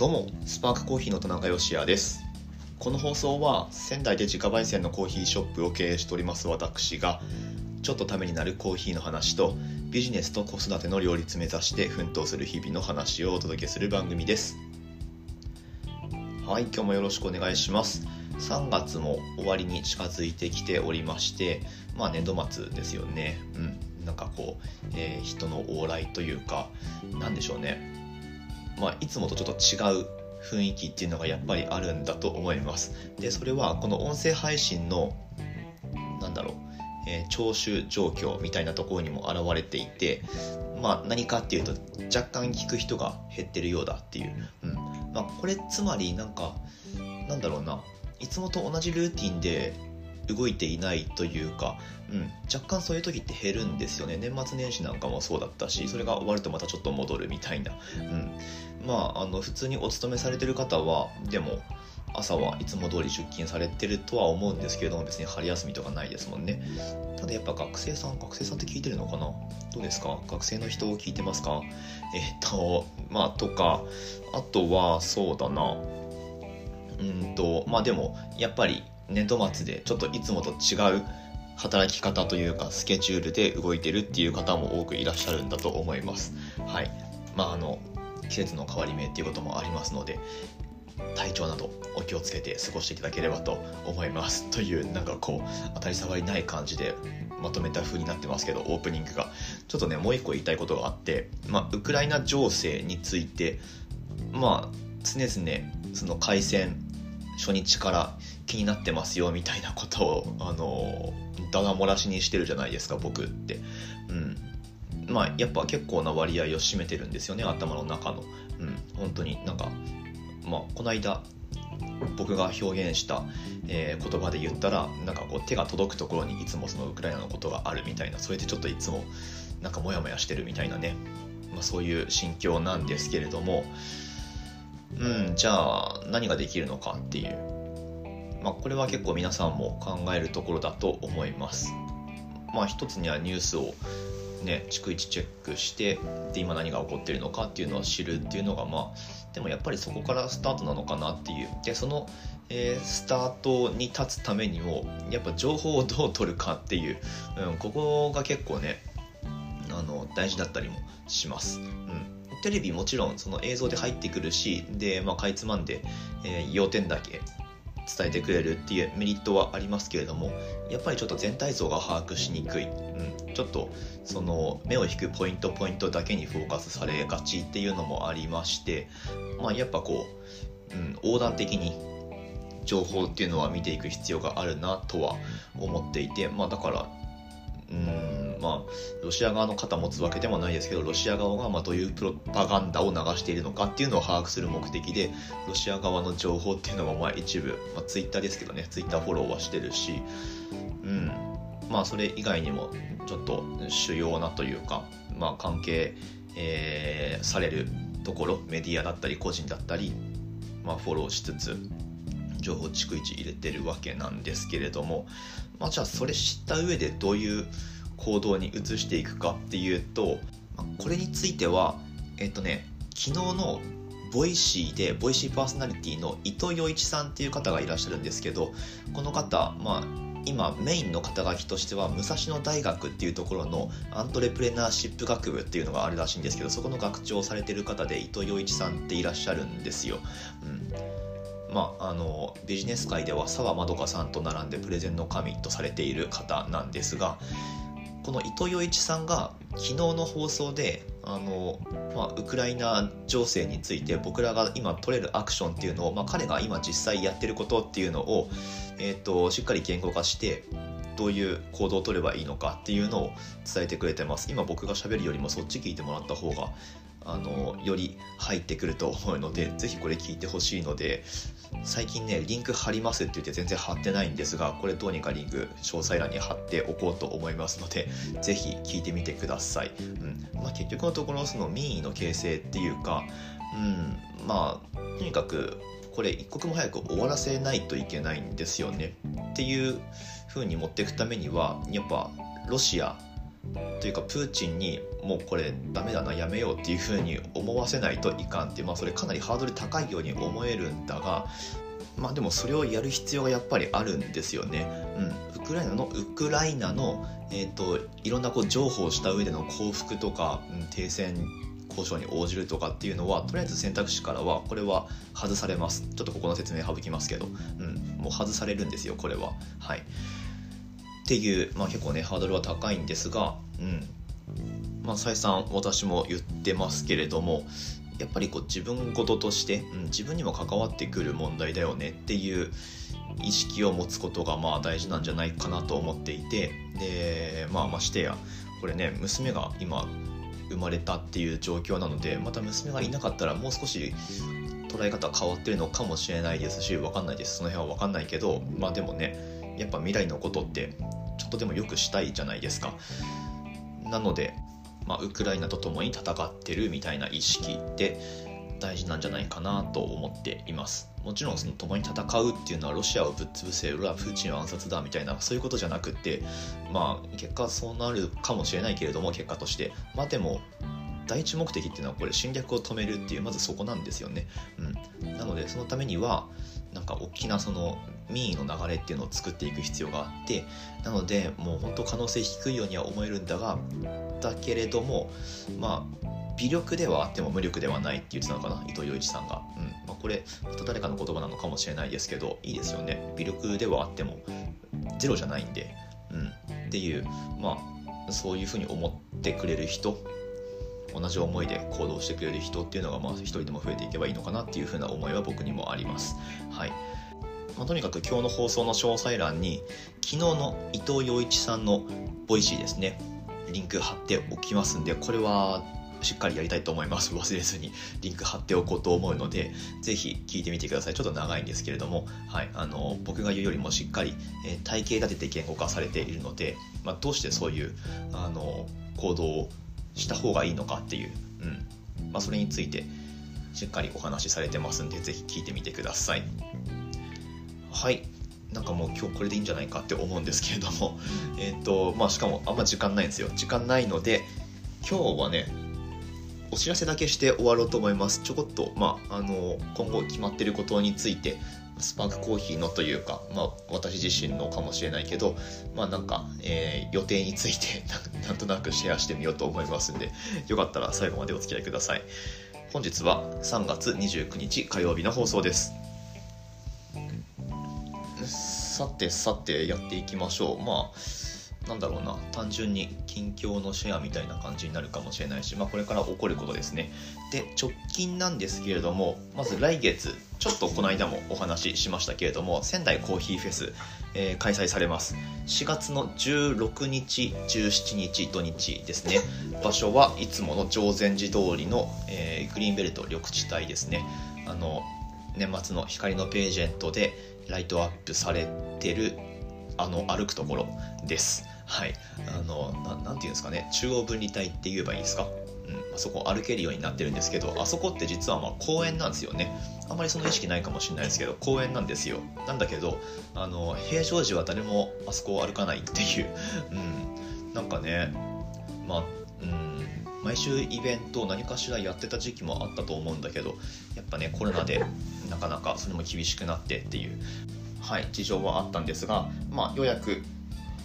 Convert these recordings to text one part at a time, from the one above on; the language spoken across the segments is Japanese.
どうもスパークコーヒーの田中芳也です。この放送は仙台で自家焙煎のコーヒーショップを経営しております私がちょっとためになるコーヒーの話とビジネスと子育ての両立目指して奮闘する日々の話をお届けする番組です。はい今日もよろしくお願いします。3月も終わりに近づいてきておりましてまあ年度末ですよね。うん。なんかこう、えー、人の往来というか何でしょうね。まあ、いつもとちょっと違う雰囲気っていうのがやっぱりあるんだと思います。で、それはこの音声配信の、なんだろう、えー、聴取状況みたいなところにも現れていて、まあ何かっていうと若干聞く人が減ってるようだっていう。うん。まあこれつまりなんか、なんだろうな、いつもと同じルーティンで動いていないというか、うん、若干そういう時って減るんですよね年末年始なんかもそうだったしそれが終わるとまたちょっと戻るみたいな、うん、まああの普通にお勤めされてる方はでも朝はいつも通り出勤されてるとは思うんですけれども別に春休みとかないですもんね。ただやっぱ学生さん学生さんって聞いてるのかな？どうですか？学生の人を聞いてますか？えっとまあとかあとはそうだな。うんとまあでもやっぱり年度末でちょっといつもと違う働き方というかスケジュールで動いてるっていう方も多くいらっしゃるんだと思います。はい。まああの季節の変わり目っていうこともありますので体調などお気をつけて過ごしていただければと思います。というなんかこう当たり障りない感じでまとめた風になってますけどオープニングが。ちょっとねもう一個言いたいことがあって、まあ、ウクライナ情勢についてまあ常々その開戦初日から気になってますよみたいなことをあのだだ漏らしにしてるじゃないですか僕って。うん。まあやっぱ結構な割合を占めてるんですよね頭の中の。うん。本当になんかまあこの間僕が表現した、えー、言葉で言ったらなんかこう手が届くところにいつもそのウクライナのことがあるみたいなそれでちょっといつもなんかモヤモヤしてるみたいなね、まあ、そういう心境なんですけれどもうんじゃあ何ができるのかっていう。まあ、これは結構皆さんも考えるところだと思います。まあ、一つにはニュースをね、逐一チェックしてで今何が起こってるのかっていうのを知るっていうのがまあでもやっぱりそこからスタートなのかなっていう。でその、えー、スタートに立つためにもやっぱ情報をどう取るかっていう、うん、ここが結構ねあの大事だったりもします。うん。テレビもちろんその映像で入ってくるしで、まあ、かいつまんで、えー、要点だけ伝えてくれるっていうメリットはありますけれどもやっぱりちょっと全体像が把握しにくい、うん、ちょっとその目を引くポイントポイントだけにフォーカスされがちっていうのもありまして、まあ、やっぱこう、うん、横断的に情報っていうのは見ていく必要があるなとは思っていて、まあ、だからうんまあ、ロシア側の肩持つわけでもないですけど、ロシア側がまどういうプロパガンダを流しているのかっていうのを把握する目的で、ロシア側の情報っていうのもまあ一部、まあ、ツイッターですけどね、ツイッターフォローはしてるし、うん、まあそれ以外にもちょっと主要なというか、まあ関係、えー、されるところ、メディアだったり個人だったり、まあフォローしつつ、情報逐一入れてるわけなんですけれども、まあ、じゃあそれ知った上でどういう行動に移していくかっていうとこれについてはえっとね昨日の Voicyで Voicyパーソナリティの伊藤羊一さんっていう方がいらっしゃるんですけどこの方まあ今メインの肩書きとしては武蔵野大学っていうところのアントレプレナーシップ学部っていうのがあるらしいんですけどそこの学長をされてる方で伊藤羊一さんっていらっしゃるんですよ。うんまあ、あのビジネス界では澤まどかさんと並んでプレゼンの神とされている方なんですがこの伊藤洋一さんが昨日の放送であの、まあ、ウクライナ情勢について僕らが今取れるアクションっていうのを、まあ、彼が今実際やってることっていうのを、えーと、しっかり言語化してどういう行動を取ればいいのかっていうのを伝えてくれてます。今僕がしゃべるよりもそっち聞いてもらった方があのより入ってくると思うのでぜひこれ聞いてほしいので最近ねリンク貼りますって言って全然貼ってないんですがこれどうにかリンク詳細欄に貼っておこうと思いますのでぜひ聞いてみてください、うん。まあ、結局のところその民意の形成っていうか、うん、まあとにかくこれ一刻も早く終わらせないといけないんですよね。っていう風に持っていくためにはやっぱロシアというかプーチンにもうこれダメだなやめようっていうふうに思わせないといかんっていう、まあ、それかなりハードル高いように思えるんだがまあでもそれをやる必要がやっぱりあるんですよね。うん、ウクライナのウクライナの、えーと、いろんなこう譲歩をした上での降伏とか、うん、停戦交渉に応じるとかっていうのはとりあえず選択肢からはこれは外されます。ちょっとここの説明省きますけど、うん、もう外されるんですよこれは。はい。っていう、まあ、結構ねハードルは高いんですがうん。まあ再三私も言ってますけれどもやっぱりこう自分事として、うん、自分にも関わってくる問題だよねっていう意識を持つことがまあ大事なんじゃないかなと思っていてでまあましてやこれね娘が今生まれたっていう状況なのでまた娘がいなかったらもう少し捉え方変わってるのかもしれないですし分かんないです。その辺は分かんないけどまあでもねやっぱ未来のことってちょっとでもよくしたいじゃないですか。なのでまあ、ウクライナと共に戦ってるみたいな意識って大事なんじゃないかなと思っています。もちろんその共に戦うっていうのはロシアをぶっ潰せ俺はプーチンは暗殺だみたいなそういうことじゃなくってまあ結果そうなるかもしれないけれども結果として。まあでも第一目的っていうのはこれ侵略を止めるっていうまずそこなんですよね、うん、なのでそのためにはなんか大きなその民意の流れっていうのを作っていく必要があってなのでもう本当可能性低いようには思えるんだがだけれどもまあ微力ではあっても無力ではないって言ってたのかな伊藤洋一さんが、うん。まあ、これまた誰かの言葉なのかもしれないですけどいいですよね。微力ではあってもゼロじゃないんで、うん、っていうまあそういうふうに思ってくれる人同じ思いで行動してくれる人っていうのがまあ一人でも増えていけばいいのかなっていうふうな思いは僕にもあります。はい。まあ、とにかく今日の放送の詳細欄に昨日の伊藤羊一さんの Voicy ですね。リンク貼っておきますんでこれはしっかりやりたいと思います。忘れずにリンク貼っておこうと思うのでぜひ聞いてみてください。ちょっと長いんですけれども、はい、あの僕が言うよりもしっかり、えー、体系立てて言語化されているので、まあ、どうしてそういうあの行動をした方がいいのかっていう、うん。まあ、それについてしっかりお話しされてますんでぜひ聞いてみてください。はい。なんかもう今日これでいいんじゃないかって思うんですけれども。えっ、とまあしかもあんま時間ないんですよ。時間ないので今日はねお知らせだけして終わろうと思います。ちょこっとまああの今後決まってることについてスパークコーヒーのというか、まあ、私自身のかもしれないけど、まあなんか、えー、予定について なんとなくシェアしてみようと思いますんで、よかったら最後までお付き合いください。本日は3月29日火曜日の放送です。さてさてやっていきましょう。まあなんだろうな単純に近況のシェアみたいな感じになるかもしれないし、まあ、これから起こることですね。で直近なんですけれどもまず来月ちょっとこの間もお話ししましたけれども仙台コーヒーフェス、えー、開催されます。4月の16日17日土日ですね。場所はいつもの常禅寺通りの、えー、グリーンベルト緑地帯ですね。あの年末の光のページェントでライトアップされてるあの歩くところです。はい。あのななんていうんですかね。中央分離帯って言えばいいですか？うん、あそこ歩けるようになってるんですけどあそこって実はま公園なんですよね。あんまりその意識ないかもしれないですけど公園なんですよ。なんだけどあの平常時は誰もあそこを歩かないっていう、うん、なんかねまあうん。毎週イベントを何かしらやってた時期もあったと思うんだけどやっぱねコロナでなかなかそれも厳しくなってっていう。はい。事情はあったんですがまあようやく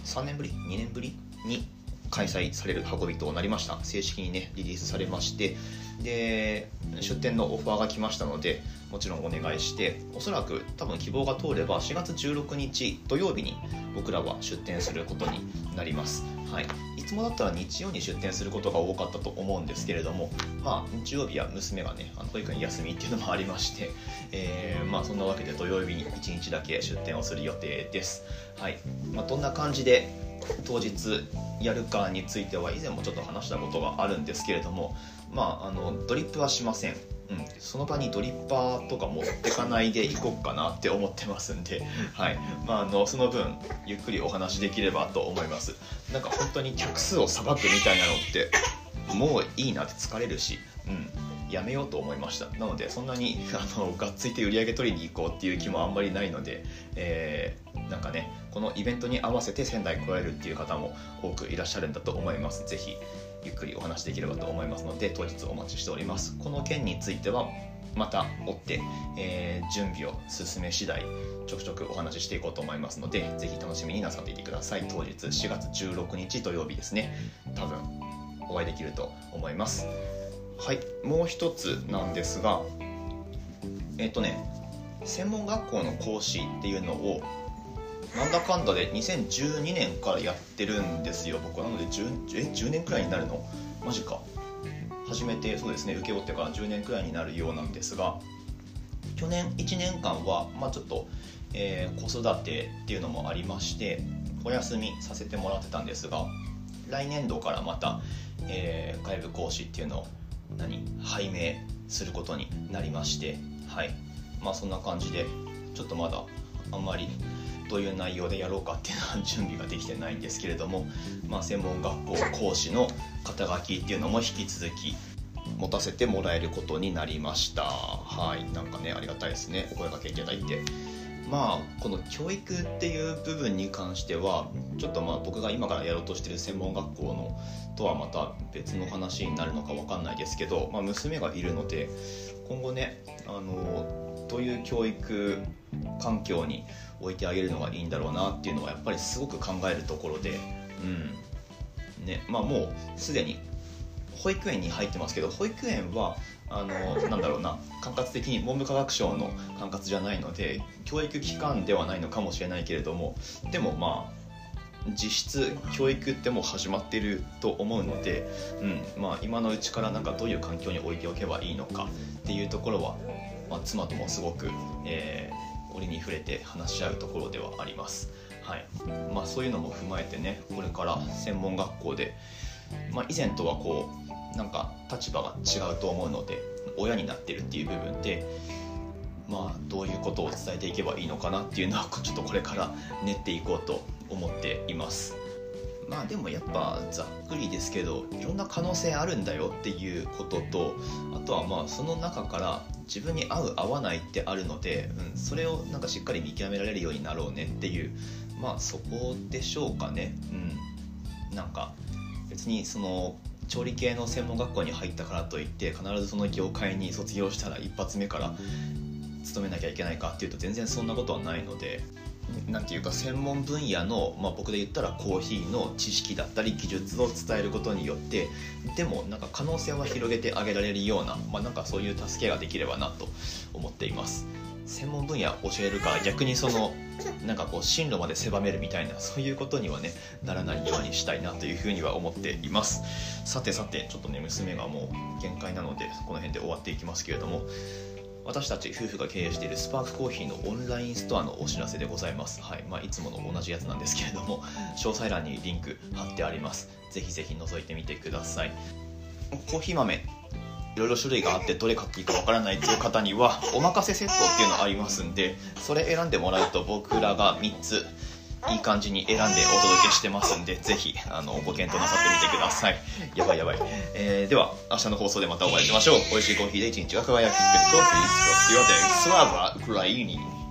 3年ぶり？2年ぶり？に開催される運びとなりました。正式にねリリースされましてで出店のオファーが来ましたのでもちろんお願いしておそらく多分希望が通れば4月16日土曜日に僕らは出店することになります、はい、いつもだったら日曜に出店することが多かったと思うんですけれどもまあ日曜日は娘がねあの保育園休みっていうのもありまして、えー、まあそんなわけで土曜日に1日だけ出店をする予定です。はい、まあ、どんな感じで当日やるかについては以前もちょっと話したことがあるんですけれどもまああのドリップはしません、うん、その場にドリッパーとか持ってかないで行こうかなって思ってますんで、はい。まあ、あのその分ゆっくりお話できればと思います。なんか本当に客数をさばくみたいなのって もういいなって疲れるし、うん、やめようと思いました。なのでそんなに あのがっついて売り上げ取りに行こうっていう気もあんまりないので、えーなんかねこのイベントに合わせて仙台来られるっていう方も多くいらっしゃるんだと思います。ぜひゆっくりお話できればと思いますので当日お待ちしております。この件についてはまた追って、えー、準備を進め次第ちょくちょくお話ししていこうと思いますのでぜひ楽しみになさっていてください。当日4月16日土曜日ですね。多分お会いできると思います。はいもう一つなんですがえっ、ー、とね専門学校の講師っていうのをなんだかんだで2012年からやってるんですよ。僕なので 10, え10年くらいになるの？マジか。初めてそうですね請け負ってから10年くらいになるようなんですが去年1年間は、まあ、ちょっと、えー、子育てっていうのもありましてお休みさせてもらってたんですが来年度からまた、えー、外部講師っていうのを何？拝命することになりましてはい。まあそんな感じでちょっとまだあんまりどういう内容でやろうかっていうのは準備ができてないんですけれども、まあ、専門学校講師の肩書きっていうのも引き続き持たせてもらえることになりました。はい。なんかねありがたいですね。お声がけいただいて。まあこの教育っていう部分に関してはちょっとまあ僕が今からやろうとしてる専門学校のとはまた別の話になるのか分かんないですけど、まあ、娘がいるので今後ねあのどういう教育環境に置いてあげるのがいいんだろうなっていうのはやっぱりすごく考えるところで、うん。ねまあ、もうすでに保育園に入ってますけど保育園はあのなんだろうな管轄的に文部科学省の管轄じゃないので教育機関ではないのかもしれないけれどもでもまあ実質教育ってもう始まってると思うので、うん。まあ、今のうちからなんかどういう環境に置いておけばいいのかっていうところは、まあ、妻ともすごく、えー折に触れて話し合うところではあります。はいまあ、そういうのも踏まえてねこれから専門学校で、まあ、以前とはこうなんか立場が違うと思うので親になってるっていう部分で、まあ、どういうことを伝えていけばいいのかなっていうのは ちょっとこれから練っていこうと思っています。まあでもやっぱざっくりですけどいろんな可能性あるんだよっていうこととあとはまあその中から自分に合う合わないってあるので、うん、それをなんかしっかり見極められるようになろうねっていうまあそこでしょうかね。うん。なんか別にその調理系の専門学校に入ったからといって必ずその業界に卒業したら一発目から勤めなきゃいけないかっていうと全然そんなことはないのでなんていうか専門分野の、まあ、僕で言ったらコーヒーの知識だったり技術を伝えることによってでもなんか可能性は広げてあげられるような、まあ、なんかそういう助けができればなと思っています。専門分野教えるか逆にそのなんかこう進路まで狭めるみたいなそういうことにはねならないようにしたいなというふうには思っています。さてさてちょっとね娘がもう限界なのでこの辺で終わっていきますけれども。私たち夫婦が経営しているスパークコーヒーのオンラインストアのお知らせでございます。はい。まあ、いつもの同じやつなんですけれども、詳細欄にリンク貼ってあります。ぜひぜひ覗いてみてください。コーヒー豆、いろいろ種類があってどれ買っていいかわからないという方には、お任せセットっていうのありますんで、それ選んでもらうと僕らが3つ、いい感じに選んでお届けしてますんで、ぜひ、あの、ご検討なさってみてください。やばいやばい。えー、では、明日の放送でまたお会いしましょう。美味しいコーヒーで一日が輝くコーヒー、スロスヨデスラバ、クライニー。